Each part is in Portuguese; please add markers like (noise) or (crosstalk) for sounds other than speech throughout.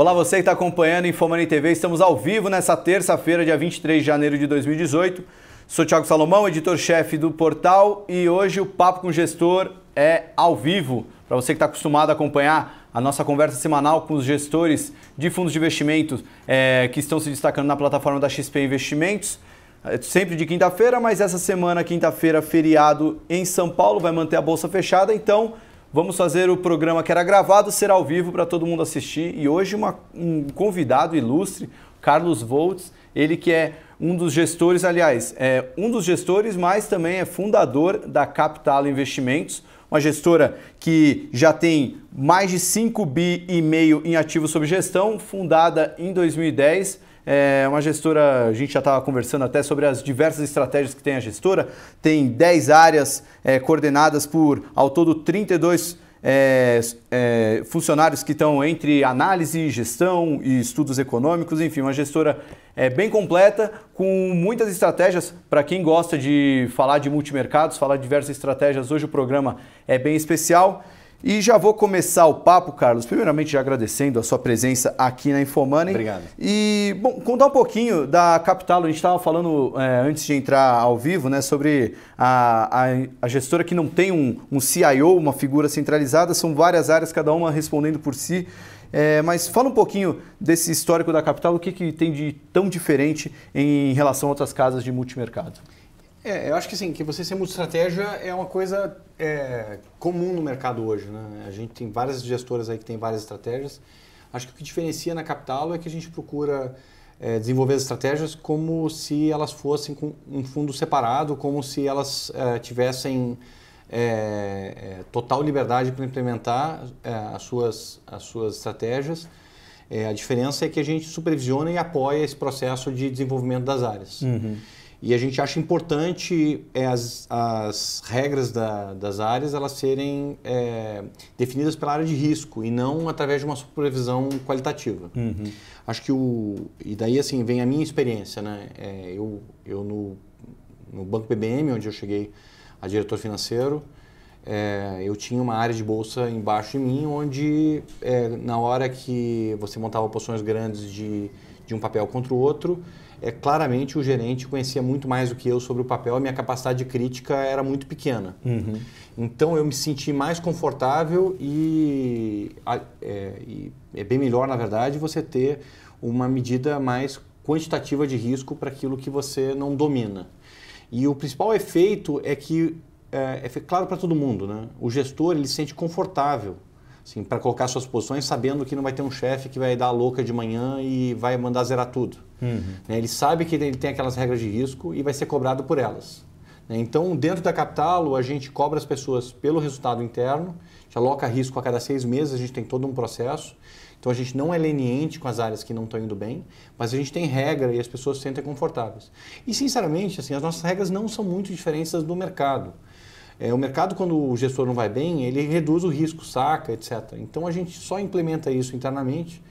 Olá, você que está acompanhando Infomani TV, estamos ao vivo nessa terça-feira, dia 23 de janeiro de 2018. Sou Thiago Salomão, editor-chefe do portal, e hoje o Papo com o Gestor é ao vivo. Para você que está acostumado a acompanhar a nossa conversa semanal com os gestores de fundos de investimentos é, que estão se destacando na plataforma da XP Investimentos. É sempre de quinta-feira, mas essa semana, quinta-feira, feriado em São Paulo, vai manter a bolsa fechada, então vamos fazer o programa que era gravado ser ao vivo para todo mundo assistir. E hoje uma, um convidado ilustre, Carlos Voltz, ele que é um dos gestores, aliás, é um dos gestores, mas também é fundador da Capital Investimentos, uma gestora que já tem mais de 5 bi e meio em ativos sob gestão, fundada em 2010. É uma gestora, a gente já estava conversando até sobre as diversas estratégias que tem a gestora. Tem 10 áreas é, coordenadas por, ao todo, 32 é, é, funcionários que estão entre análise, gestão e estudos econômicos, enfim, uma gestora é, bem completa, com muitas estratégias. Para quem gosta de falar de multimercados, falar de diversas estratégias, hoje o programa é bem especial. E já vou começar o papo, Carlos, primeiramente já agradecendo a sua presença aqui na Infomoney. Obrigado. E, bom, contar um pouquinho da Capital. A gente estava falando é, antes de entrar ao vivo, né, sobre a, a, a gestora que não tem um, um CIO, uma figura centralizada, são várias áreas, cada uma respondendo por si. É, mas fala um pouquinho desse histórico da Capital, o que, que tem de tão diferente em relação a outras casas de multimercado. É, eu acho que assim, que você ser multi-estratégia é uma coisa é, comum no mercado hoje. Né? A gente tem várias gestoras aí que tem várias estratégias. Acho que o que diferencia na Capital é que a gente procura é, desenvolver as estratégias como se elas fossem com um fundo separado, como se elas é, tivessem é, é, total liberdade para implementar as, suas, as suas estratégias. a diferença é que a gente supervisiona e apoia esse processo de desenvolvimento das áreas. Uhum. E a gente acha importante é, as, as regras da, das áreas elas serem é, definidas pela área de risco e não através de uma supervisão qualitativa. Uhum. Acho que o e daí assim vem a minha experiência, né? É, eu eu no, no banco BBM onde eu cheguei a diretor financeiro é, eu tinha uma área de bolsa embaixo de mim onde é, na hora que você montava posições grandes de de um papel contra o outro é, claramente o gerente conhecia muito mais do que eu sobre o papel, a minha capacidade de crítica era muito pequena. Uhum. Então eu me senti mais confortável e é, e é bem melhor, na verdade, você ter uma medida mais quantitativa de risco para aquilo que você não domina. E o principal efeito é que é, é claro para todo mundo, né? O gestor ele se sente confortável assim, para colocar suas posições, sabendo que não vai ter um chefe que vai dar a louca de manhã e vai mandar zerar tudo. Uhum. Né? Ele sabe que ele tem aquelas regras de risco e vai ser cobrado por elas. Né? Então, dentro da Capitalo, a gente cobra as pessoas pelo resultado interno, a gente aloca risco a cada seis meses, a gente tem todo um processo. Então, a gente não é leniente com as áreas que não estão indo bem, mas a gente tem regra e as pessoas se sentem confortáveis. E, sinceramente, assim, as nossas regras não são muito diferentes das do mercado. É, o mercado, quando o gestor não vai bem, ele reduz o risco, saca, etc. Então a gente só implementa isso internamente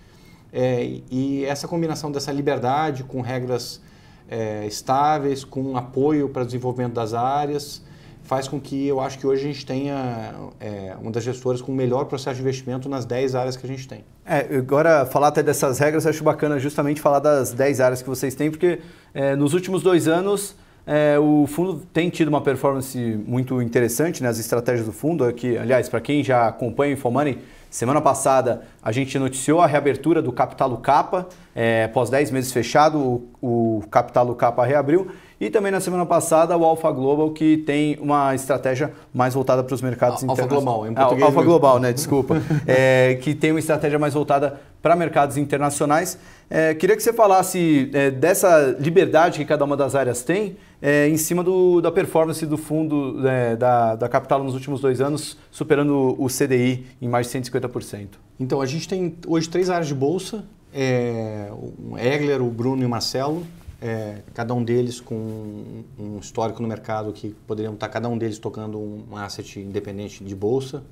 é, e essa combinação dessa liberdade com regras é, estáveis, com apoio para desenvolvimento das áreas, faz com que eu acho que hoje a gente tenha é, uma das gestoras com o melhor processo de investimento nas 10 áreas que a gente tem. É, agora, falar até dessas regras, acho bacana justamente falar das 10 áreas que vocês têm, porque é, nos últimos dois anos é, o fundo tem tido uma performance muito interessante nas né, estratégias do fundo. Aqui, aliás, para quem já acompanha o Infomoney, semana passada a gente noticiou a reabertura do Capital Capa. É, após 10 meses fechado, o, o Capital Capa reabriu. E também na semana passada o Alpha Global, que tem uma estratégia mais voltada para os mercados Alpha internacionais. Global, em português. Ah, Alpha Global, né? (laughs) Desculpa. é, que tem uma estratégia mais voltada para mercados internacionais. É, queria que você falasse é, dessa liberdade que cada uma das áreas tem é, em cima do, da performance do fundo é, da, da Capital nos últimos dois anos, superando o CDI em mais de 150%. Então, a gente tem hoje três áreas de bolsa, é, o Egler, o Bruno e o Marcelo, é, cada um deles com um histórico no mercado que poderiam estar cada um deles tocando um asset independente de bolsa.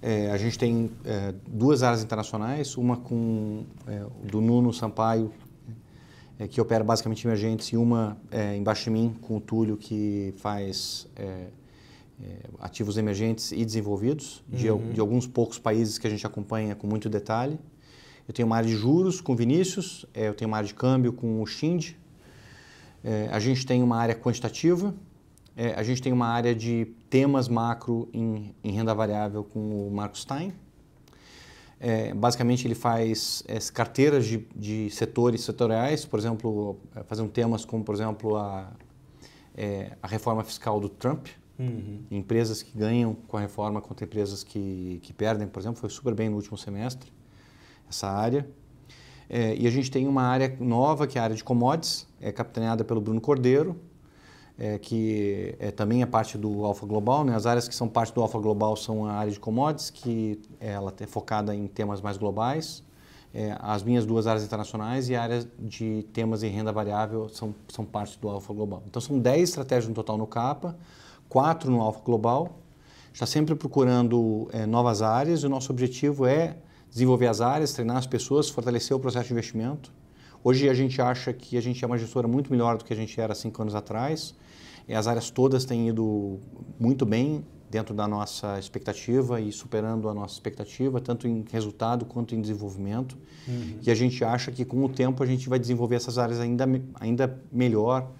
É, a gente tem é, duas áreas internacionais, uma com é, do Nuno Sampaio, é, que opera basicamente emergentes, e uma é, embaixo de mim com o Túlio, que faz é, ativos emergentes e desenvolvidos, uhum. de, de, alguns poucos países que a gente acompanha com muito detalhe. Eu tenho uma área de juros com o Vinícius, é, eu tenho uma área de câmbio com o Shind, é, a gente tem uma área quantitativa, é, a gente tem uma área de temas macro em, em renda variável com o Marco Stein. É, basicamente, ele faz é, carteiras de, de, setores setoriais, por exemplo, é, fazendo temas como, por exemplo, a, é, a reforma fiscal do Trump. Uhum. Empresas que ganham com a reforma contra empresas que, que perdem, por exemplo, foi super bem no último semestre, essa área. É, e a gente tem uma área nova, que é a área de commodities, é capitaneada pelo Bruno Cordeiro, é, que é, também é parte do Alfa Global. Né? As áreas que são parte do Alfa Global são a área de commodities, que ela é focada em temas mais globais, é, as minhas duas áreas internacionais e a área de temas em renda variável são, são parte do Alfa Global. Então são 10 estratégias no total no CAPA, 4 no Alfa Global. Está sempre procurando é, novas áreas e o nosso objetivo é desenvolver as áreas, treinar as pessoas, fortalecer o processo de investimento. Hoje a gente acha que a gente é uma gestora muito melhor do que a gente era cinco anos atrás. E as áreas todas têm ido muito bem dentro da nossa expectativa e superando a nossa expectativa, tanto em resultado quanto em desenvolvimento. Uhum. E a gente acha que com o tempo a gente vai desenvolver essas áreas ainda, ainda melhor,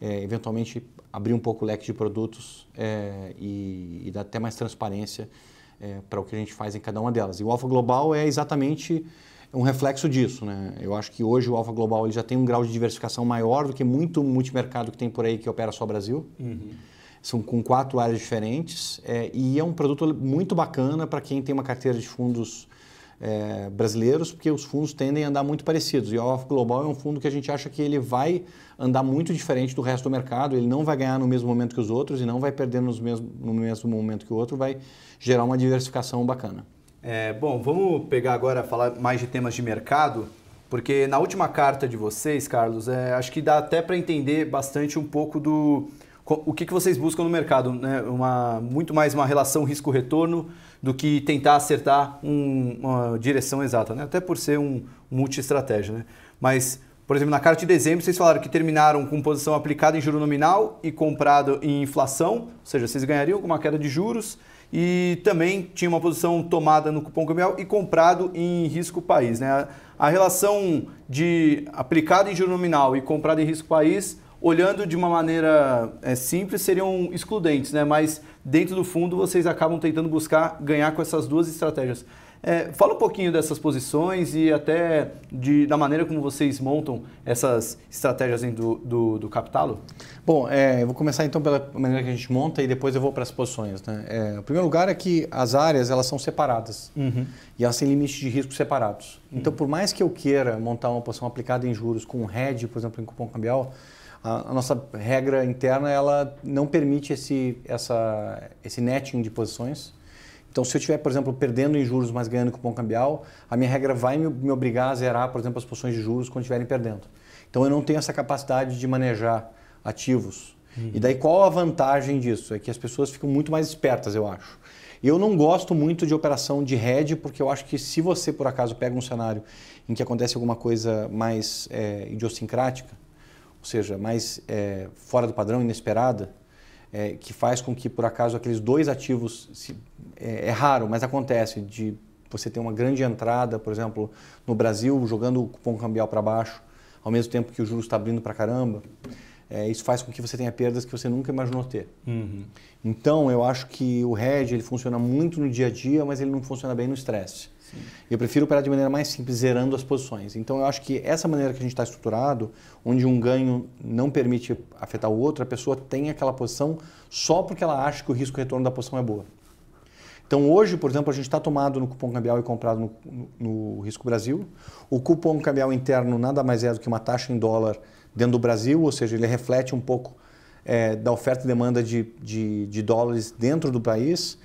é, eventualmente abrir um pouco o leque de produtos é, e, e, dar até mais transparência é, para o que a gente faz em cada uma delas. E o Alfa Global é exatamente um reflexo disso. Né? Eu acho que hoje o Alfa Global ele já tem um grau de diversificação maior do que muito multimercado que tem por aí que opera só Brasil. Uhum. São com quatro áreas diferentes é, e é um produto muito bacana para quem tem uma carteira de fundos é, brasileiros, porque os fundos tendem a andar muito parecidos. E o Alfa Global é um fundo que a gente acha que ele vai andar muito diferente do resto do mercado, ele não vai ganhar no mesmo momento que os outros e não vai perder nos mesmo, no mesmo momento que o outro, vai gerar uma diversificação bacana. É, bom, vamos pegar agora falar mais de temas de mercado, porque na última carta de vocês, Carlos, é, acho que dá até para entender bastante um pouco do o que, que vocês buscam no mercado, né? Uma, muito mais uma relação risco-retorno do que tentar acertar um, uma direção exata, né? até por ser um multi-estratégia. Né? Mas, por exemplo, na carta de dezembro, vocês falaram que terminaram com posição aplicada em juro nominal e comprado em inflação, ou seja, vocês ganhariam com uma queda de juros e também tinha uma posição tomada no cupom cambial e comprado em risco país. Né? A relação de aplicado em juro nominal e comprado em risco país, olhando de uma maneira é, simples, seriam excludentes, né? mas dentro do fundo vocês acabam tentando buscar ganhar com essas duas estratégias. É, fala um pouquinho dessas posições e até de, da maneira como vocês montam essas estratégias do, do, do Capitalo. Bom, é, eu vou começar então pela maneira que a gente monta e depois eu vou para as posições. Né? É, o primeiro lugar é que as áreas elas são separadas uhum. e elas têm limites de risco separados. Uhum. Então, por mais que eu queira montar uma posição aplicada em juros com um hedge, por exemplo, em cupom cambial, a, a, nossa regra interna ela não permite esse, essa, esse netting de posições. Então, se eu estiver, por exemplo, perdendo em juros, mas ganhando cupom cambial, a minha regra vai me, obrigar a zerar, por exemplo, as posições de juros quando estiverem perdendo. Então, eu não tenho essa capacidade de manejar ativos. Uhum. E daí, qual a vantagem disso? É que as pessoas ficam muito mais espertas, eu acho. Eu não gosto muito de operação de hedge, porque eu acho que se você, por acaso, pega um cenário em que acontece alguma coisa mais é, idiosincrática, ou seja, mais é, fora do padrão, inesperada, é, que faz com que, por acaso, aqueles dois ativos, se, é, é, raro, mas acontece, de você ter uma grande entrada, por exemplo, no Brasil, jogando o cupom cambial para baixo, ao mesmo tempo que o juros está abrindo para caramba, é, isso faz com que você tenha perdas que você nunca imaginou ter. Uhum. Então, eu acho que o hedge ele funciona muito no dia a dia, mas ele não funciona bem no estresse. Eu prefiro operar de maneira mais simples, zerando as posições. Então, eu acho que essa maneira que a gente está estruturado, onde um ganho não permite afetar o outro, a pessoa tem aquela posição só porque ela acha que o risco-retorno da posição é boa. Então, hoje, por exemplo, a gente está tomado no cupom cambial e comprado no, no, no, Risco Brasil. O cupom cambial interno nada mais é do que uma taxa em dólar dentro do Brasil, ou seja, ele reflete um pouco é, da oferta e demanda de, de, de dólares dentro do país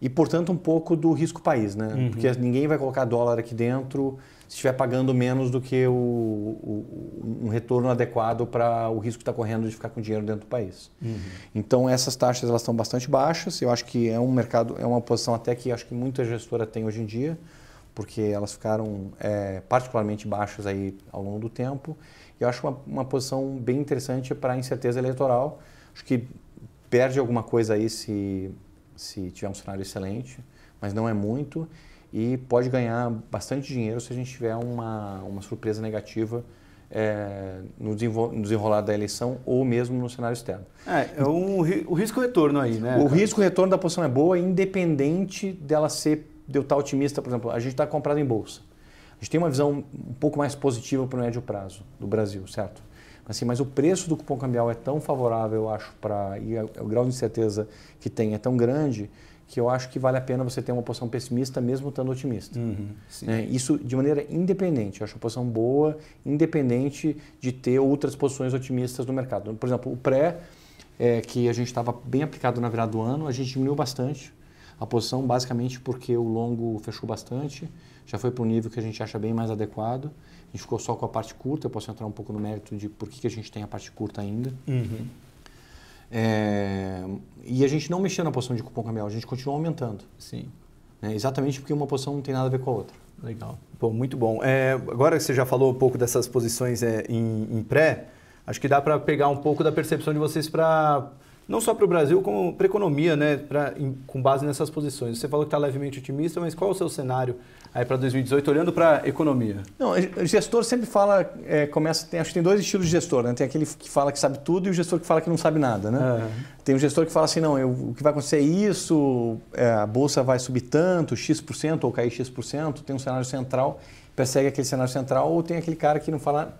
e, portanto, um pouco do risco país, né? Uhum. Porque ninguém vai colocar dólar aqui dentro se estiver pagando menos do que o, o um retorno adequado para o risco que está correndo de ficar com dinheiro dentro do país. Uhum. Então, essas taxas elas estão bastante baixas. Eu acho que é um mercado, é uma posição até que acho que muita gestora tem hoje em dia, porque elas ficaram é, particularmente baixas aí ao longo do tempo. Eu acho uma, uma posição bem interessante para a incerteza eleitoral. Acho que perde alguma coisa aí se se tiver um cenário excelente, mas não é muito. e pode ganhar bastante dinheiro se a gente tiver uma, uma surpresa negativa é, no, desenrolar da eleição ou mesmo no cenário externo. É, é um, o risco-retorno aí, né? O risco-retorno da posição é boa, independente dela ser, de eu estar otimista, por exemplo, a gente está comprado em bolsa. A gente tem uma visão um pouco mais positiva para o médio prazo do Brasil, certo? Assim, mas o preço do cupom cambial é tão favorável, eu acho, para e o grau de incerteza que tem é tão grande que eu acho que vale a pena você ter uma posição pessimista mesmo estando otimista. Uhum, né? Isso de maneira independente. Eu acho uma posição boa, independente de ter outras posições otimistas no mercado. Por exemplo, o pré, é, que a gente estava bem aplicado na virada do ano, a gente diminuiu bastante a posição, basicamente porque o longo fechou bastante, já foi para um nível que a gente acha bem mais adequado. A gente ficou só com a parte curta, eu posso entrar um pouco no mérito de por que, que a gente tem a parte curta ainda. Uhum. É, e a gente não mexeu na posição de cupom cambial, a gente continuou aumentando. Sim. Né, exatamente porque uma posição não tem nada a ver com a outra. Legal. Bom, muito bom. É, agora que você já falou um pouco dessas posições é, em, em pré, acho que dá para pegar um pouco da percepção de vocês para não só para o Brasil, como para a economia, né, pra, em, com base nessas posições. Você falou que está levemente otimista, mas qual é o seu cenário aí para 2018, olhando para a economia? Não, o gestor sempre fala, é, começa, tem, acho que tem dois estilos de gestor, né? Tem aquele que fala que sabe tudo e o gestor que fala que não sabe nada, né? Tem o gestor que fala assim, não, eu, o que vai acontecer é isso, é, a bolsa vai subir tanto, X% ou cair X%, tem um cenário central, persegue aquele cenário central, ou tem aquele cara que não fala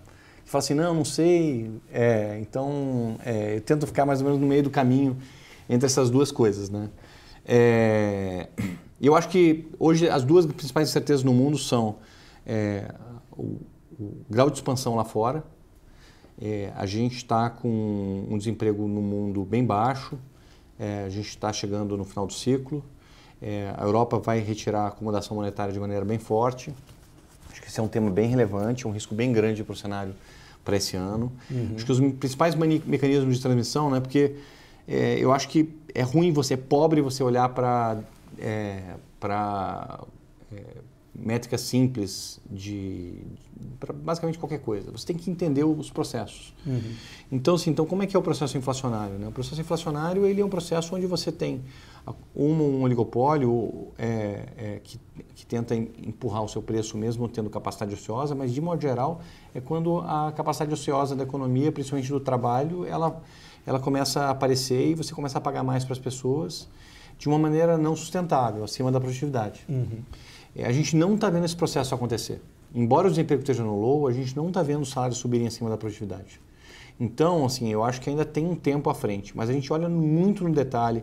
fala assim, não, não sei. É, então, é, eu tento ficar mais ou menos no meio do caminho entre essas duas coisas, né? É, eu acho que hoje as duas principais incertezas no mundo são é, o, o, grau de expansão lá fora. É, a gente está com um desemprego no mundo bem baixo. É, a gente está chegando no final do ciclo. a Europa vai retirar a acomodação monetária de maneira bem forte. Acho que esse é um tema bem relevante, um risco bem grande para o cenário para esse ano. Uhum. Acho que os principais mecanismos de transmissão, né? Porque é, eu acho que é ruim você, é pobre, você olhar para é, para é, métricas simples de, de basicamente qualquer coisa. Você tem que entender os processos. Uhum. Então, assim, então como é que é o processo inflacionário? Né? O processo inflacionário ele é um processo onde você tem um, oligopólio é, é, que, que tenta empurrar o seu preço mesmo tendo capacidade ociosa, mas de modo geral é quando a capacidade ociosa da economia, principalmente do trabalho, ela, ela começa a aparecer e você começa a pagar mais para as pessoas de uma maneira não sustentável, acima da produtividade. Uhum. É, a gente não está vendo esse processo acontecer. Embora o desemprego esteja no low, a gente não está vendo os salários subirem acima da produtividade. Então, assim, eu acho que ainda tem um tempo à frente, mas a gente olha muito no detalhe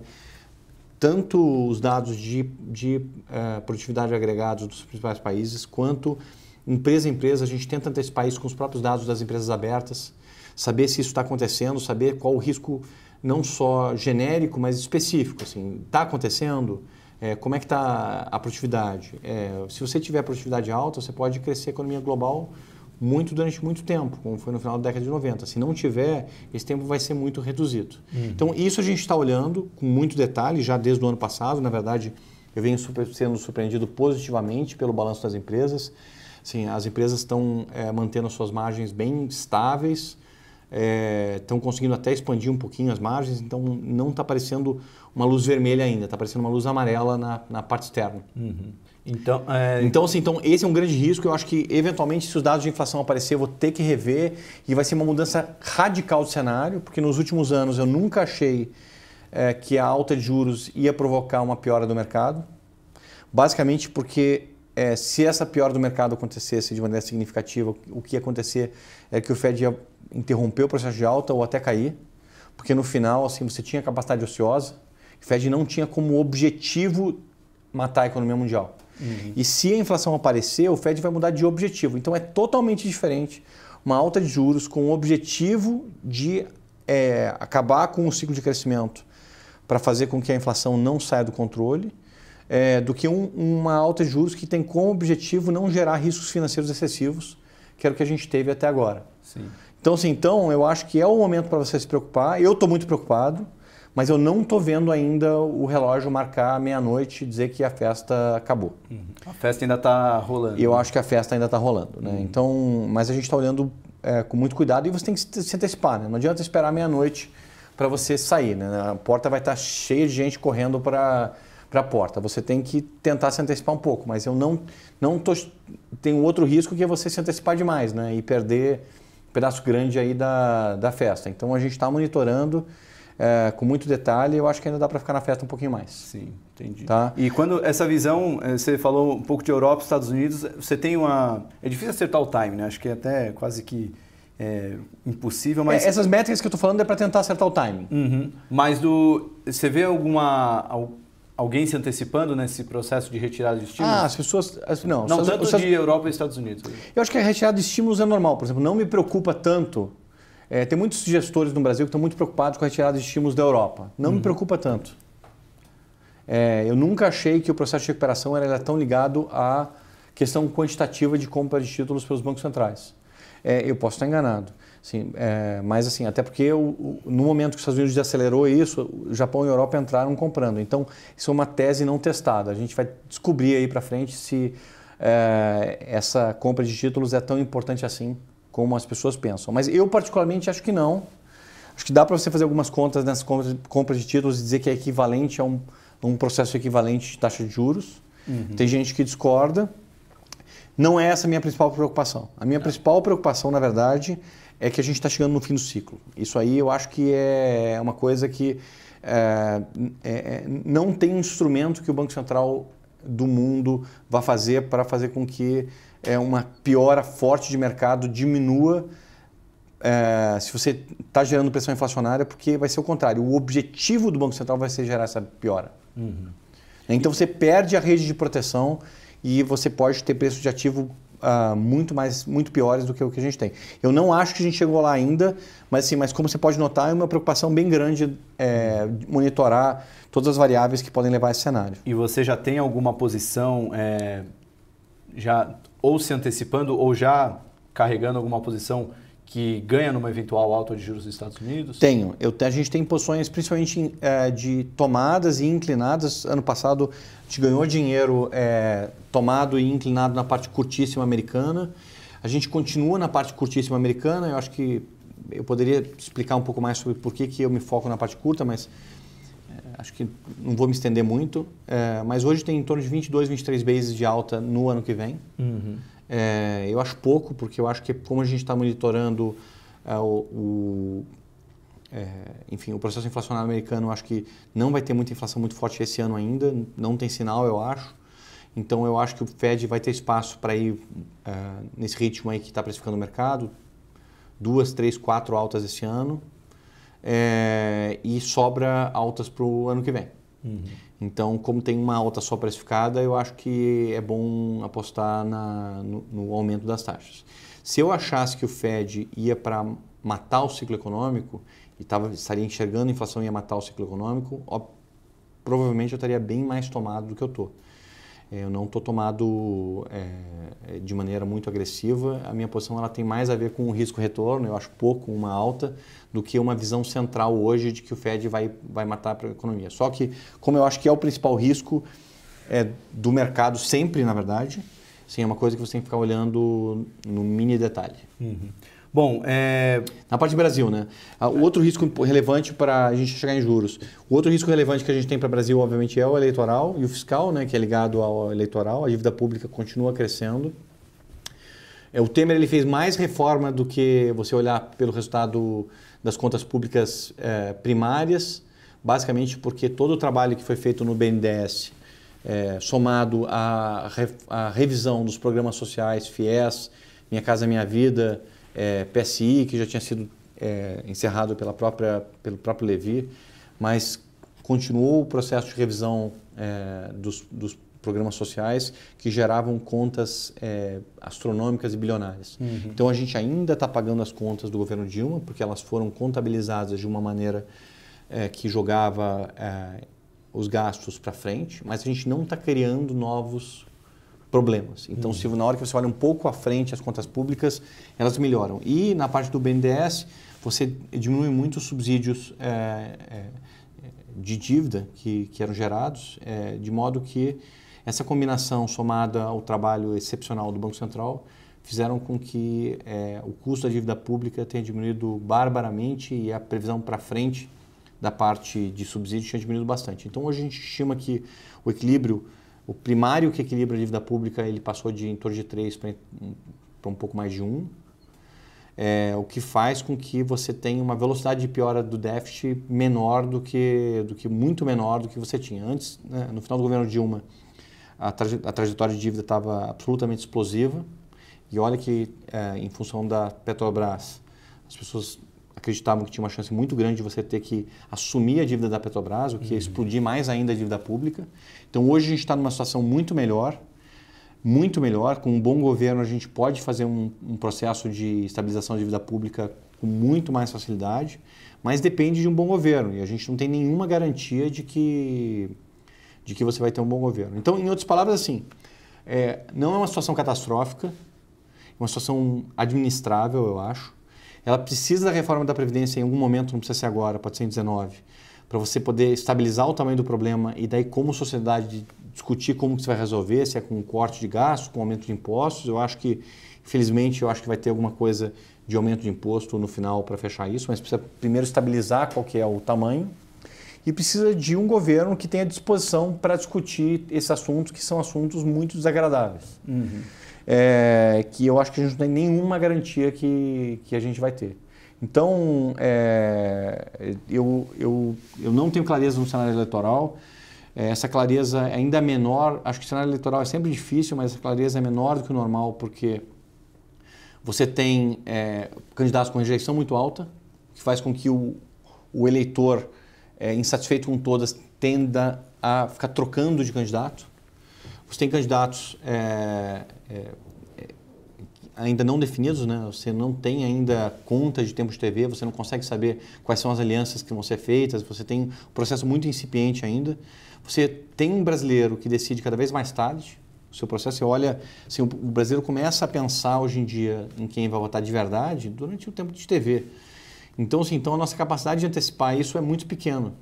tanto os dados de, de uh, produtividade agregados dos principais países, quanto empresa a empresa, a gente tenta antecipar isso com os próprios dados das empresas abertas, saber se isso está acontecendo, saber qual o risco não só genérico, mas específico. Assim, está acontecendo? É, como é que está a produtividade? É, se você tiver produtividade alta, você pode crescer a economia global muito durante muito tempo, como foi no final da década de 90. Se não tiver, esse tempo vai ser muito reduzido. Uhum. Então, isso a gente está olhando com muito detalhe, já desde o ano passado. Na verdade, eu venho super, sendo surpreendido positivamente pelo balanço das empresas. Sim, as empresas estão é, mantendo suas margens bem estáveis, estão é, conseguindo até expandir um pouquinho as margens, então não está aparecendo uma luz vermelha ainda, está aparecendo uma luz amarela na, na parte externa. Uhum. Então, é... então, assim, então, esse é um grande risco. Eu acho que, eventualmente, se os dados de inflação aparecer, eu vou ter que rever e vai ser uma mudança radical do cenário, porque nos últimos anos eu nunca achei é, que a alta de juros ia provocar uma piora do mercado. Basicamente porque é, se essa piora do mercado acontecesse de maneira significativa, o que ia acontecer é que o Fed ia interromper o processo de alta ou até cair, porque no final assim você tinha capacidade ociosa, o Fed não tinha como objetivo matar a economia mundial. Uhum. E se a inflação aparecer, o Fed vai mudar de objetivo. Então é totalmente diferente uma alta de juros com o objetivo de é, acabar com o ciclo de crescimento para fazer com que a inflação não saia do controle, é, do que um, uma alta de juros que tem como objetivo não gerar riscos financeiros excessivos, que era o que a gente teve até agora. Sim. Então, assim, então, eu acho que é o momento para você se preocupar. Eu estou muito preocupado mas eu não estou vendo ainda o relógio marcar meia-noite e dizer que a festa acabou. Uhum. A festa ainda está rolando. Eu acho que a festa ainda está rolando. Né? Uhum. Então, mas a gente está olhando é, com muito cuidado e você tem que se antecipar. Né? Não adianta esperar meia-noite para você sair. Né? A porta vai estar tá cheia de gente correndo para para a porta. Você tem que tentar se antecipar um pouco, mas eu não não tô, tenho outro risco que é você se antecipar demais, né? E perder um pedaço grande aí da, da festa. Então a gente está monitorando é, com muito detalhe. Eu acho que ainda dá para ficar na festa um pouquinho mais. Sim, entendi. Tá? E quando essa visão, eh, você falou um pouco de Europa, Estados Unidos, você tem uma é difícil acertar o time, né? Acho que é até quase que é, impossível, mas... É, essas métricas que eu estou falando é para tentar acertar o timing. Uhum. Mas do, você vê alguma alguém se antecipando nesse processo de retirada de estímulos? Ah, as pessoas. Não, não tanto os, de Europa e Estados Unidos. Eu acho que a retirada de estímulos é normal. Por exemplo, não me preocupa tanto. É, tem muitos gestores no Brasil que estão muito preocupados com a retirada de estímulos da Europa. Não uhum. me preocupa tanto. É, eu nunca achei que o processo de recuperação era tão ligado à questão quantitativa de compra de títulos pelos bancos centrais. É, eu posso estar enganado. Sim, é, mas assim, até porque o, no momento que os Estados Unidos acelerou isso, o Japão e a Europa entraram comprando. Então, isso é uma tese não testada. A gente vai descobrir aí para frente se é, essa compra de títulos é tão importante assim como as pessoas pensam. Mas eu particularmente acho que não. Acho que dá para você fazer algumas contas nessas compras de títulos e dizer que é equivalente a um, um processo equivalente de taxa de juros. Uhum. Tem gente que discorda. Não é essa a minha principal preocupação. A minha principal preocupação, na verdade, é que a gente está chegando no fim do ciclo. Isso aí eu acho que é uma coisa que é, é, é, não tem um instrumento que o Banco Central do mundo vá fazer para fazer com que é, uma piora forte de mercado diminua é, se você está gerando pressão inflacionária, porque vai ser o contrário. O objetivo do Banco Central vai ser gerar essa piora. Uhum. Então você perde a rede de proteção e você pode ter preço de ativo uh, muito mais muito piores do que o que a gente tem. Eu não acho que a gente chegou lá ainda, mas sim, mas como você pode notar, é uma preocupação bem grande é, monitorar todas as variáveis que podem levar a esse cenário. E você já tem alguma posição é, já ou se antecipando ou já carregando alguma posição que ganha numa eventual alta de juros dos Estados Unidos? Tenho. Eu, a gente tem posições principalmente é, de tomadas e inclinadas. Ano passado a gente ganhou dinheiro é, tomado e inclinado na parte curtíssima americana. A gente continua na parte curtíssima americana. Eu acho que eu poderia explicar um pouco mais sobre por que, que eu me foco na parte curta, mas é, acho que não vou me estender muito. É, mas hoje tem em torno de 22, 23 bases de alta no ano que vem. Uhum. É, eu acho pouco, porque eu acho que como a gente está monitorando é, o, o é, enfim, o processo inflacionário americano, eu acho que não vai ter muita inflação muito forte esse ano ainda, não tem sinal, eu acho. Então eu acho que o Fed vai ter espaço para ir é, nesse ritmo aí que está precificando o mercado, duas, três, quatro altas esse ano, é, e sobra altas para o ano que vem. Uhum. Então, como tem uma alta só precificada, eu acho que é bom apostar na, no, no, aumento das taxas. Se eu achasse que o Fed ia para matar o ciclo econômico e tava, estaria enxergando a inflação ia matar o ciclo econômico, ó, provavelmente eu estaria bem mais tomado do que eu estou. Eu não estou tomado é, de maneira muito agressiva. A minha posição ela tem mais a ver com o risco-retorno, eu acho pouco uma alta, do que uma visão central hoje de que o Fed vai, vai matar a economia. Só que, como eu acho que é o principal risco é, do mercado sempre, na verdade, sim, é uma coisa que você tem que ficar olhando no mini detalhe. Uhum. Bom, é... na parte do Brasil, né? Ah, o outro risco relevante para a gente chegar em juros. O outro risco relevante que a gente tem para o Brasil, obviamente, é o eleitoral e o fiscal, né? Que é ligado ao eleitoral. A dívida pública continua crescendo. É, o Temer ele fez mais reforma do que você olhar pelo resultado das contas públicas é, primárias, basicamente porque todo o trabalho que foi feito no BNDES, é, somado à, à revisão dos programas sociais, FIES, Minha Casa Minha Vida, é, PSI, que já tinha sido é, encerrado pela própria, pelo próprio Levi, mas continuou o processo de revisão é, dos, dos, programas sociais que geravam contas é, astronômicas e bilionárias. Uhum. Então a gente ainda está pagando as contas do governo Dilma, porque elas foram contabilizadas de uma maneira é, que jogava é, os gastos para frente, mas a gente não está criando novos problemas. Então, uhum. se na hora que você olha um pouco à frente as contas públicas, elas melhoram. E na parte do BNDES, você diminui muito os subsídios é, é, de dívida que, que eram gerados, é, de modo que essa combinação somada ao trabalho excepcional do Banco Central fizeram com que é, o custo da dívida pública tenha diminuído barbaramente e a previsão para frente da parte de subsídio tinha diminuído bastante. Então hoje a gente estima que o equilíbrio, o primário que equilibra a dívida pública, ele passou de em torno de 3 para um pouco mais de 1. É, o que faz com que você tenha uma velocidade de piora do déficit menor do que, do que muito menor do que você tinha. Antes, né, no final do governo Dilma, a, traje, a trajetória de dívida estava absolutamente explosiva. E olha que, é, em função da Petrobras, as pessoas acreditavam que tinha uma chance muito grande de você ter que assumir a dívida da Petrobras, o que uhum. ia explodir mais ainda a dívida pública. Então hoje a gente está numa situação muito melhor, muito melhor. Com um bom governo a gente pode fazer um, um processo de estabilização da dívida pública com muito mais facilidade, mas depende de um bom governo e a gente não tem nenhuma garantia de que de que você vai ter um bom governo. Então, em outras palavras, assim, é, não é uma situação catastrófica, é uma situação administrável, eu acho. Ela precisa da reforma da Previdência em algum momento, não precisa ser agora, pode ser em 19, para você poder estabilizar o tamanho do problema e daí como sociedade discutir como que você vai resolver, se é com corte de gastos, com aumento de impostos. Eu acho que, infelizmente, eu acho que vai ter alguma coisa de aumento de imposto no final para fechar isso, mas precisa primeiro estabilizar qual que é o tamanho e precisa de um governo que tenha disposição para discutir esses assuntos que são assuntos muito desagradáveis. Uhum é, que eu acho que a gente não tem nenhuma garantia que, que a gente vai ter. Então, é, eu, eu, eu não tenho clareza no cenário eleitoral. É, essa clareza é ainda menor. Acho que o cenário eleitoral é sempre difícil, mas essa clareza é menor do que o normal, porque você tem é, candidatos com rejeição muito alta, que faz com que o, o eleitor é, insatisfeito com todas tenda a ficar trocando de candidato. Você tem candidatos é, é, é, ainda não definidos, né? Você não tem ainda conta de tempo de TV, você não consegue saber quais são as alianças que vão ser feitas, você tem um processo muito incipiente ainda. Você tem um brasileiro que decide cada vez mais tarde. O seu processo, você olha, assim, o brasileiro começa a pensar hoje em dia em quem vai votar de verdade durante o tempo de TV. Então, assim, então a nossa capacidade de antecipar isso é muito pequena.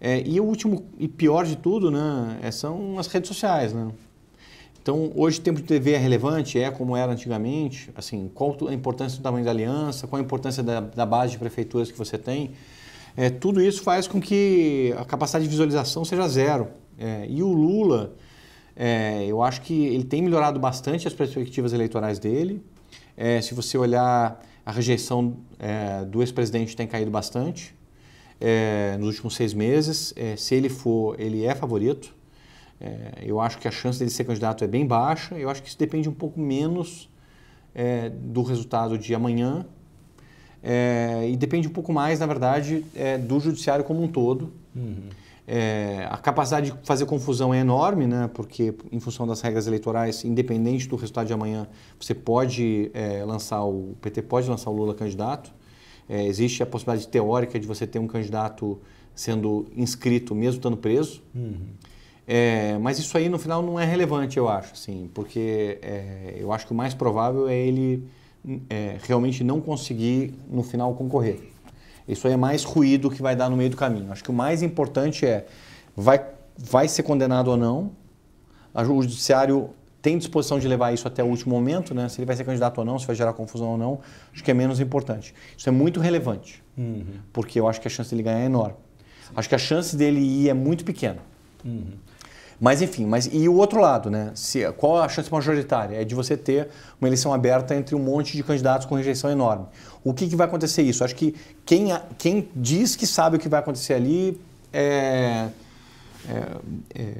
É, e o último e pior de tudo né, é, são as redes sociais. Né? Então, hoje o tempo de TV é relevante, é como era antigamente? Assim, qual a importância do tamanho da aliança, qual a importância da, da base de prefeituras que você tem? É, tudo isso faz com que a capacidade de visualização seja zero. É, e o Lula, é, eu acho que ele tem melhorado bastante as perspectivas eleitorais dele. É, se você olhar, a rejeição é, do ex-presidente tem caído bastante é, nos últimos seis meses. É, se ele for, ele é favorito. É, eu acho que a chance dele ser candidato é bem baixa. Eu acho que isso depende um pouco menos é, do resultado de amanhã é, e depende um pouco mais, na verdade, é, do judiciário como um todo. Uhum. a capacidade de fazer confusão é enorme, né? porque em função das regras eleitorais, independente do resultado de amanhã, você pode lançar o, o PT pode lançar o Lula candidato. É, existe a possibilidade teórica de você ter um candidato sendo inscrito mesmo estando preso. Uhum. É, mas isso aí no final não é relevante, eu acho, assim, porque é, eu acho que o mais provável é ele é, realmente não conseguir no final concorrer. Isso aí é mais ruído que vai dar no meio do caminho. Acho que o mais importante é vai, vai ser condenado ou não. O judiciário tem disposição de levar isso até o último momento, né? se ele vai ser candidato ou não, se vai gerar confusão ou não, acho que é menos importante. Isso é muito relevante, uhum. porque eu acho que a chance dele ganhar é enorme. Acho que a chance dele ir é muito pequena. Uhum. Mas enfim, mas e o outro lado, né? Se, qual a chance majoritária? É de você ter uma eleição aberta entre um monte de candidatos com rejeição enorme. O que, que vai acontecer isso? Acho que quem, quem diz que sabe o que vai acontecer ali é, é, é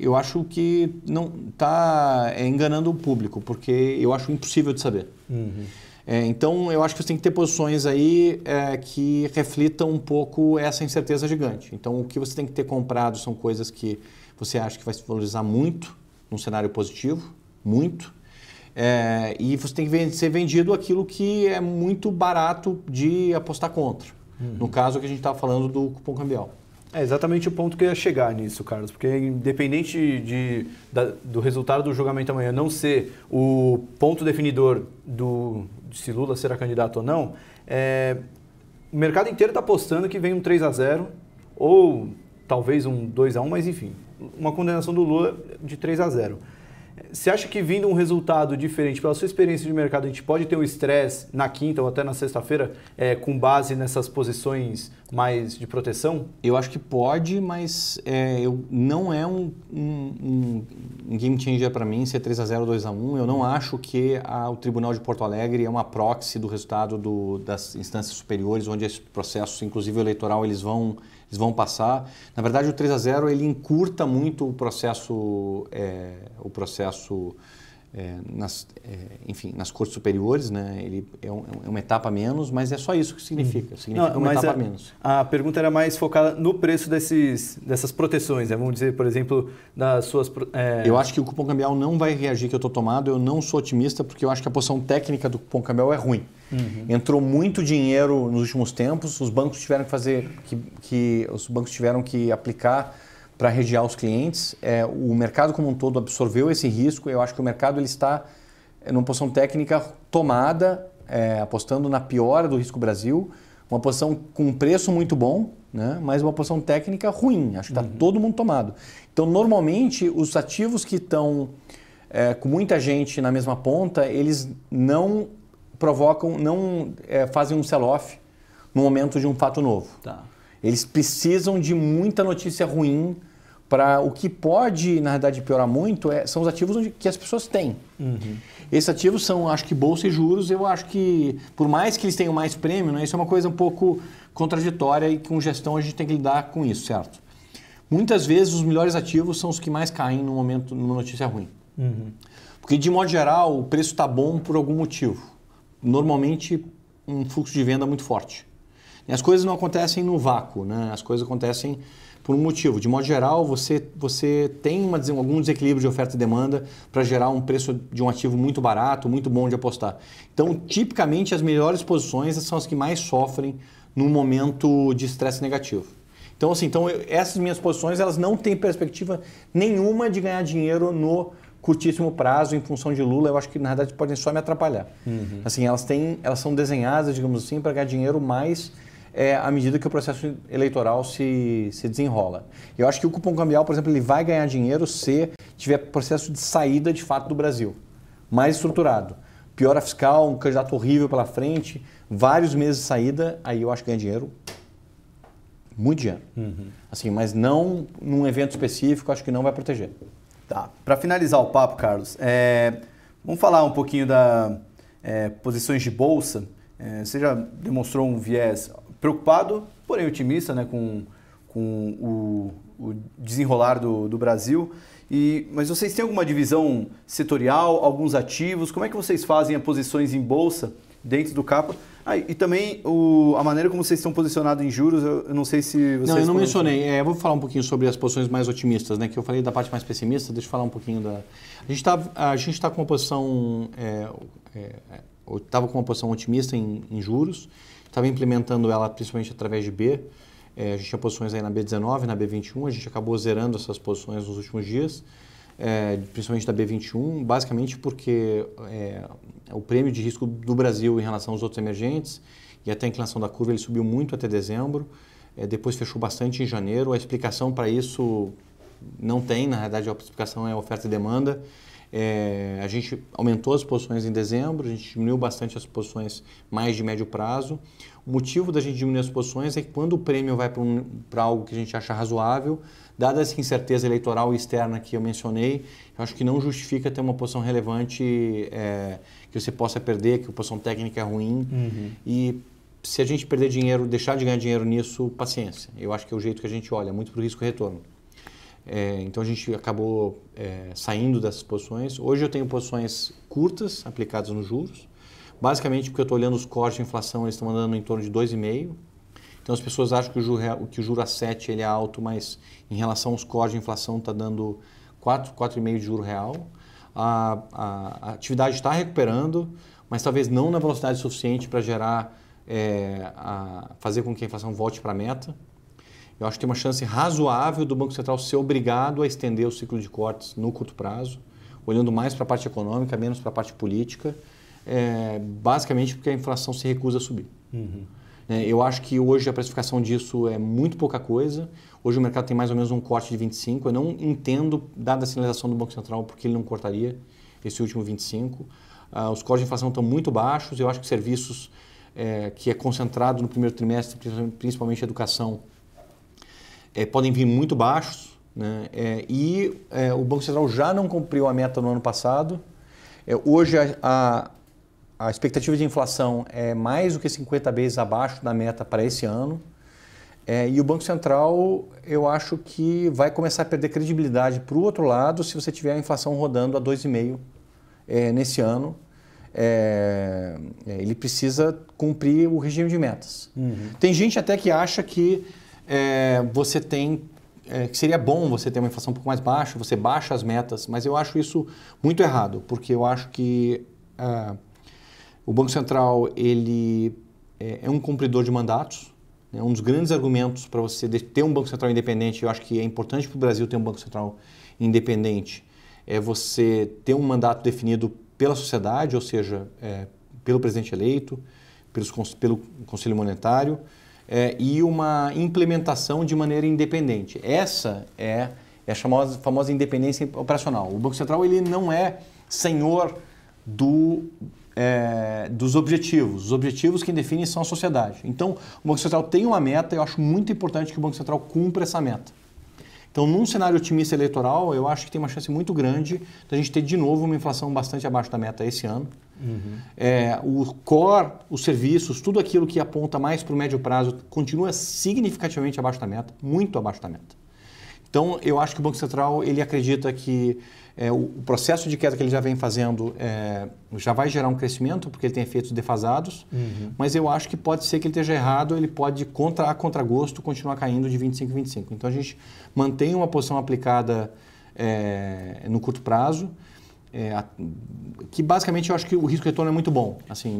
eu acho que não está é, enganando o público, porque eu acho impossível de saber. Uhum. É, então, eu acho que você tem que ter posições aí é, que reflitam um pouco essa incerteza gigante. Então, o que você tem que ter comprado são coisas que você acha que vai se valorizar muito num cenário positivo, muito. É, e você tem que ser vendido aquilo que é muito barato de apostar contra. Uhum. No caso que a gente estava falando do cupom cambial. É exatamente o ponto que eu ia chegar nisso, Carlos, porque independente de, da, do resultado do julgamento amanhã não ser o ponto definidor do, de se Lula será candidato ou não, é, o mercado inteiro está apostando que vem um 3 a 0 ou talvez um 2 a 1 mas enfim, uma condenação do Lula de 3 a 0 Você acha que vindo um resultado diferente, pela sua experiência de mercado, a gente pode ter um estresse na quinta ou até na sexta-feira é, com base nessas posições mais de proteção? Eu acho que pode, mas é, eu, não é um, um, um game changer para mim ser 3 a 0 2 a 1 Eu não acho que a, o Tribunal de Porto Alegre é uma proxy do resultado do, das instâncias superiores, onde esses processos, inclusive eleitoral, eles vão eles vão passar. Na verdade, o 3 a 0 ele encurta muito o processo, é, o processo é, nas, é, enfim, nas cortes superiores, né? Ele é, um, é, uma etapa menos, mas é só isso que significa. Uhum. Significa Não, uma etapa a, menos. A pergunta era mais focada no preço desses, dessas proteções, né? Vamos dizer, por exemplo, das suas. É... Eu acho que o cupom cambial não vai reagir que eu estou tomado. Eu não sou otimista porque eu acho que a posição técnica do cupom cambial é ruim. Uhum. Entrou muito dinheiro nos últimos tempos, os bancos tiveram que fazer, que, que os bancos tiveram que aplicar para regiar os clientes. É, o mercado como um todo absorveu esse risco. Eu acho que o mercado ele está numa posição técnica tomada, é, apostando na piora do risco Brasil, uma posição com um preço muito bom, né? mas uma posição técnica ruim. Acho que está uhum. todo mundo tomado. Então, normalmente, os ativos que estão é, com muita gente na mesma ponta, eles não provocam, não é, fazem um sell-off no momento de um fato novo. Tá. Eles precisam de muita notícia ruim para o que pode, na verdade, piorar muito é, são os ativos onde, que as pessoas têm. Uhum. Esses ativos são, acho que, bolsa e juros. Eu acho que, por mais que eles tenham mais prêmio, né, isso é uma coisa um pouco contraditória e com gestão a gente tem que lidar com isso, certo? Muitas vezes os melhores ativos são os que mais caem no momento, numa notícia ruim. Uhum. Porque, de modo geral, o preço está bom por algum motivo normalmente um fluxo de venda muito forte. As coisas não acontecem no vácuo, né? as coisas acontecem por um motivo. De modo geral, você, você tem uma, algum desequilíbrio de oferta e demanda para gerar um preço de um ativo muito barato, muito bom de apostar. Então, tipicamente, as melhores posições são as que mais sofrem no momento de estresse negativo. Então, assim, então, essas minhas posições elas não têm perspectiva nenhuma de ganhar dinheiro no curtíssimo prazo em função de Lula, eu acho que na verdade podem só me atrapalhar. Uhum. Assim, elas têm, elas são desenhadas, digamos assim, para ganhar dinheiro mais é, à medida que o processo eleitoral se, se desenrola. Eu acho que o cupom cambial, por exemplo, ele vai ganhar dinheiro se tiver processo de saída de fato do Brasil, mais estruturado. Piora fiscal, um candidato horrível pela frente, vários meses de saída, aí eu acho que ganha dinheiro muito dinheiro. Uhum. Assim, mas não num evento específico, acho que não vai proteger. Tá. Para finalizar o papo, Carlos, é, vamos falar um pouquinho da é, posições de bolsa. É, você já demonstrou um viés preocupado, porém otimista, né, com, com o, o desenrolar do, do Brasil. E, mas vocês têm alguma divisão setorial, alguns ativos? Como é que vocês fazem as posições em bolsa dentro do capa? Ah, e também o, a maneira como vocês estão posicionados em juros, eu, eu não sei se vocês... Não, eu não mencionei. É, eu vou falar um pouquinho sobre as posições mais otimistas, né? Que eu falei da parte mais pessimista, deixa eu falar um pouquinho da... A gente está tá com uma posição... É, é, estava com uma posição otimista em, em juros, estava implementando ela principalmente através de B. É, a gente tinha posições aí na B19, na B21, a gente acabou zerando essas posições nos últimos dias, é, principalmente da B21, basicamente porque é, o prêmio de risco do Brasil em relação aos outros emergentes e até a inclinação da curva ele subiu muito até dezembro, é, depois fechou bastante em janeiro. A explicação para isso não tem, na verdade a explicação é oferta e demanda. É, a gente aumentou as posições em dezembro, a gente diminuiu bastante as posições mais de médio prazo. O motivo da gente diminuir as posições é que quando o prêmio vai para um, algo que a gente acha razoável, dada essa incerteza eleitoral externa que eu mencionei, eu acho que não justifica ter uma posição relevante é, que você possa perder, que a posição técnica é ruim. Uhum. E se a gente perder dinheiro, deixar de ganhar dinheiro nisso, paciência. Eu acho que é o jeito que a gente olha, muito para o risco-retorno. É, então a gente acabou é, saindo dessas posições. Hoje eu tenho posições curtas aplicadas nos juros, basicamente porque eu estou olhando os cores de inflação, eles estão andando em torno de 2,5%. Então as pessoas acham que o juro, que o juro a 7 ele é alto, mas em relação aos cores de inflação está dando 4, 4,5% de juro real a, a, a atividade está recuperando, mas talvez não na velocidade suficiente para gerar, é, a, fazer com que a inflação volte para a meta. Eu acho que tem uma chance razoável do Banco Central ser obrigado a estender o ciclo de cortes no curto prazo, olhando mais para a parte econômica, menos para a parte política, é, basicamente porque a inflação se recusa a subir. Uhum. Né? Eu acho que hoje a precificação disso é muito pouca coisa. Hoje o mercado tem mais ou menos um corte de 25. Eu não entendo, dada a sinalização do Banco Central, porque ele não cortaria esse último 25. Uh, os cortes de inflação estão muito baixos. Eu acho que serviços é, que é concentrado no primeiro trimestre, principalmente educação, é, podem vir muito baixos. Né? É, e é, o Banco Central já não cumpriu a meta no ano passado. É, hoje a, a, a, expectativa de inflação é mais do que 50 vezes abaixo da meta para esse ano. É, e o Banco Central, eu acho que vai começar a perder credibilidade para o outro lado se você tiver a inflação rodando a 2,5% é, nesse ano. É, é, ele precisa cumprir o regime de metas. Uhum. Tem gente até que acha que é, você tem é, que seria bom você ter uma inflação um pouco mais baixa, você baixa as metas, mas eu acho isso muito errado, porque eu acho que é, o Banco Central ele é, é um cumpridor de mandatos. Né? Um dos grandes argumentos para você ter um Banco Central independente, eu acho que é importante para o Brasil ter um Banco Central independente, é você ter um mandato definido pela sociedade, ou seja, é, pelo presidente eleito, pelos, pelo Conselho Monetário, é, e uma implementação de maneira independente. Essa é, é a famosa, famosa independência operacional. O Banco Central ele não é senhor do, é, dos objetivos. Os objetivos que definem são a sociedade. Então, o Banco Central tem uma meta e eu acho muito importante que o Banco Central cumpra essa meta. Então, num cenário otimista eleitoral, eu acho que tem uma chance muito grande da gente ter de novo uma inflação bastante abaixo da meta esse ano. Uhum. É, o core, os serviços, tudo aquilo que aponta mais para o médio prazo continua significativamente abaixo da meta, muito abaixo da meta. Então, eu acho que o Banco Central ele acredita que é, o, o, processo de queda que ele já vem fazendo é, já vai gerar um crescimento, porque ele tem efeitos defasados, uhum. mas eu acho que pode ser que ele esteja errado, ele pode, contra, a contragosto, continuar caindo de 25 em 25. Então a gente mantém uma posição aplicada é, no curto prazo, é, que basicamente eu acho que o risco retorno é muito bom. Assim,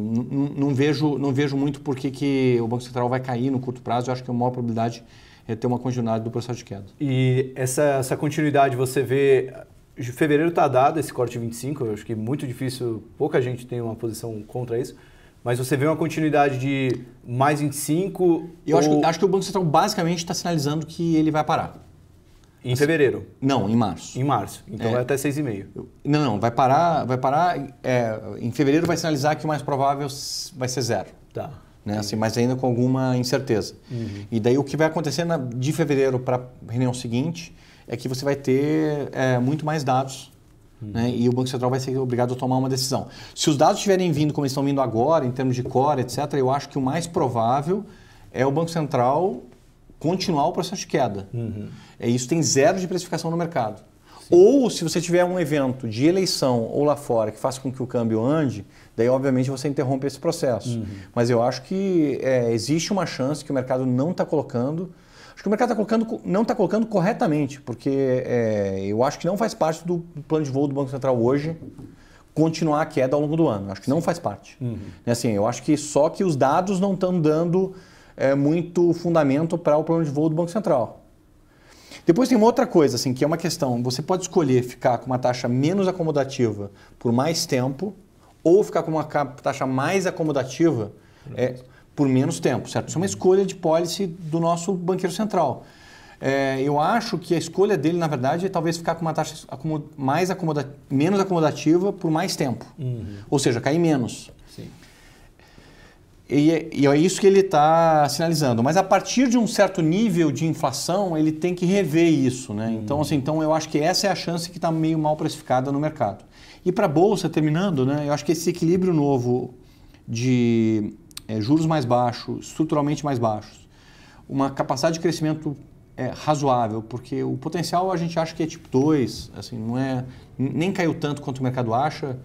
não vejo, não vejo muito por que o Banco Central vai cair no curto prazo, eu acho que a maior probabilidade é ter uma continuidade do processo de queda. E essa, essa continuidade você vê fevereiro está dado esse corte de 25, eu acho que é muito difícil, pouca gente tem uma posição contra isso. Mas você vê uma continuidade de mais 25? Eu ou... acho, acho que o Banco Central basicamente está sinalizando que ele vai parar. Em fevereiro? Não, em março. Em março. Então é. vai até 6,5. Não, não, vai parar, vai parar. É, em fevereiro vai sinalizar que o mais provável vai ser zero. Tá. Né? Assim, mas ainda com alguma incerteza. Uhum. E daí o que vai acontecer na, de fevereiro para a reunião seguinte é que você vai ter é, muito mais dados uhum. né? e o Banco Central vai ser obrigado a tomar uma decisão. Se os dados estiverem vindo como estão vindo agora, em termos de core, etc., eu acho que o mais provável é o Banco Central continuar o processo de queda. Uhum. É, isso tem zero de precificação no mercado. Sim. Ou se você tiver um evento de eleição ou lá fora que faça com que o câmbio ande, daí obviamente você interrompe esse processo. Uhum. Mas eu acho que é, existe uma chance que o mercado não está colocando Acho que o mercado tá colocando, não está colocando corretamente, porque é, eu acho que não faz parte do plano de voo do Banco Central hoje continuar a queda ao longo do ano. Acho que não faz parte. Uhum. Assim, eu acho que só que os dados não estão dando é, muito fundamento para o plano de voo do Banco Central. Depois tem uma outra coisa, assim, que é uma questão. Você pode escolher ficar com uma taxa menos acomodativa por mais tempo ou ficar com uma taxa mais acomodativa é, por menos tempo, certo? Isso é uma escolha de policy do nosso banqueiro central. É, eu acho que a escolha dele, na verdade, é talvez ficar com uma taxa mais acomoda menos acomodativa por mais tempo. Uhum. Ou seja, cair menos. Sim. E, é, e é isso que ele está sinalizando. Mas a partir de um certo nível de inflação, ele tem que rever isso. Né? Uhum. Então, assim, então, eu acho que essa é a chance que está meio mal precificada no mercado. E para a Bolsa, terminando, né, eu acho que esse equilíbrio novo de é, juros mais baixos, estruturalmente mais baixos, uma capacidade de crescimento é, razoável, porque o potencial a gente acha que é tipo 2, assim, não é, nem caiu tanto quanto o mercado acha,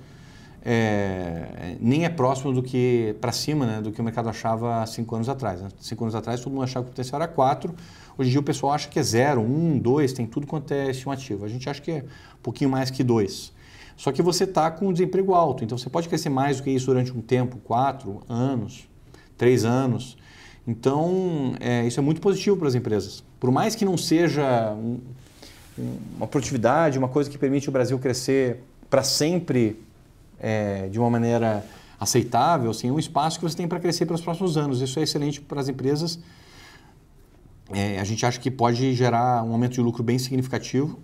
é, nem é próximo do que para cima né, do que o mercado achava há cinco anos atrás. Né? Cinco anos atrás todo mundo achava que o potencial era 4, hoje em dia o pessoal acha que é 0, 1, 2, tem tudo quanto é estimativa. A gente acha que é um pouquinho mais que 2. Só que você está com um desemprego alto, então você pode crescer mais do que isso durante um tempo, 4 anos, três anos. Então, é, isso é muito positivo para as empresas. Por mais que não seja um, uma produtividade, uma coisa que permite o Brasil crescer para sempre é, de uma maneira aceitável, assim, é um espaço que você tem para crescer pelos próximos anos. Isso é excelente para as empresas. É, a gente acha que pode gerar um aumento de lucro bem significativo.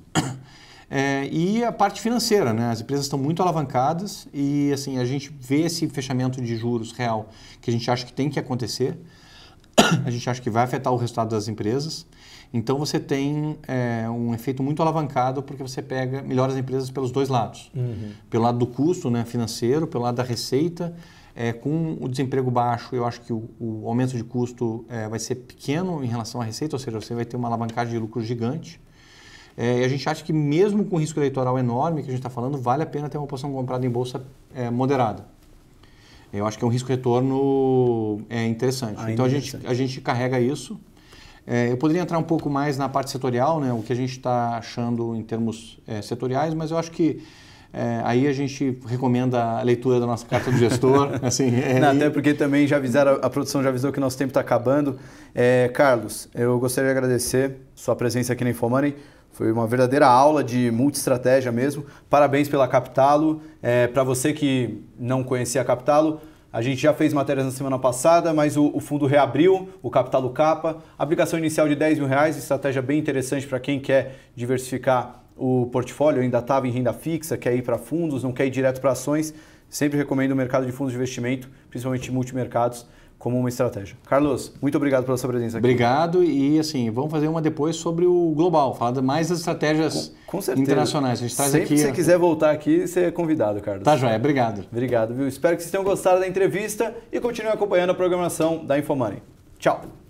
É, e a parte financeira, né? As empresas estão muito alavancadas e assim a gente vê esse fechamento de juros real que a gente acha que tem que acontecer. A gente acha que vai afetar o resultado das empresas. Então você tem é, um efeito muito alavancado porque você pega melhores empresas pelos dois lados. Uhum. Pelo lado do custo né, financeiro, pelo lado da receita. É, com o desemprego baixo, eu acho que o, o aumento de custo é, vai ser pequeno em relação à receita, ou seja, você vai ter uma alavancagem de lucro gigante. É, e a gente acha que mesmo com o risco eleitoral enorme que a gente está falando, vale a pena ter uma posição comprada em bolsa é, moderada. Eu acho que é um risco-retorno é, interessante. Ah, então interessante. A, gente, a gente carrega isso. É, eu poderia entrar um pouco mais na parte setorial, né, o que a gente está achando em termos é, setoriais, mas eu acho que é, aí a gente recomenda a leitura da nossa carta do gestor. (laughs) assim, é, Não, até porque também já avisaram, a produção já avisou que nosso tempo está acabando. É, Carlos, eu gostaria de agradecer sua presença aqui na Infomoney. Foi uma verdadeira aula de multi-estratégia mesmo. Parabéns pela Capitalo. É, Para você que não conhecia a Capitalo, a gente já fez matérias na semana passada, mas o, o fundo reabriu, o Capitalo Capa. Aplicação inicial de 10 mil reais, estratégia bem interessante para quem quer diversificar o portfólio, ainda estava em renda fixa, quer ir para fundos, não quer ir direto para ações. Sempre recomendo o mercado de fundos de investimento, principalmente multimercados como uma estratégia. Carlos, muito obrigado pela sua presença aqui. Obrigado e assim, vamos fazer uma depois sobre o global, falar mais das estratégias com, com internacionais. A gente traz Sempre aqui, que você quiser voltar aqui, você é convidado, Carlos. Tá joia, obrigado. Obrigado, viu? Espero que vocês tenham gostado da entrevista e continuem acompanhando a programação da Infomoney. Tchau!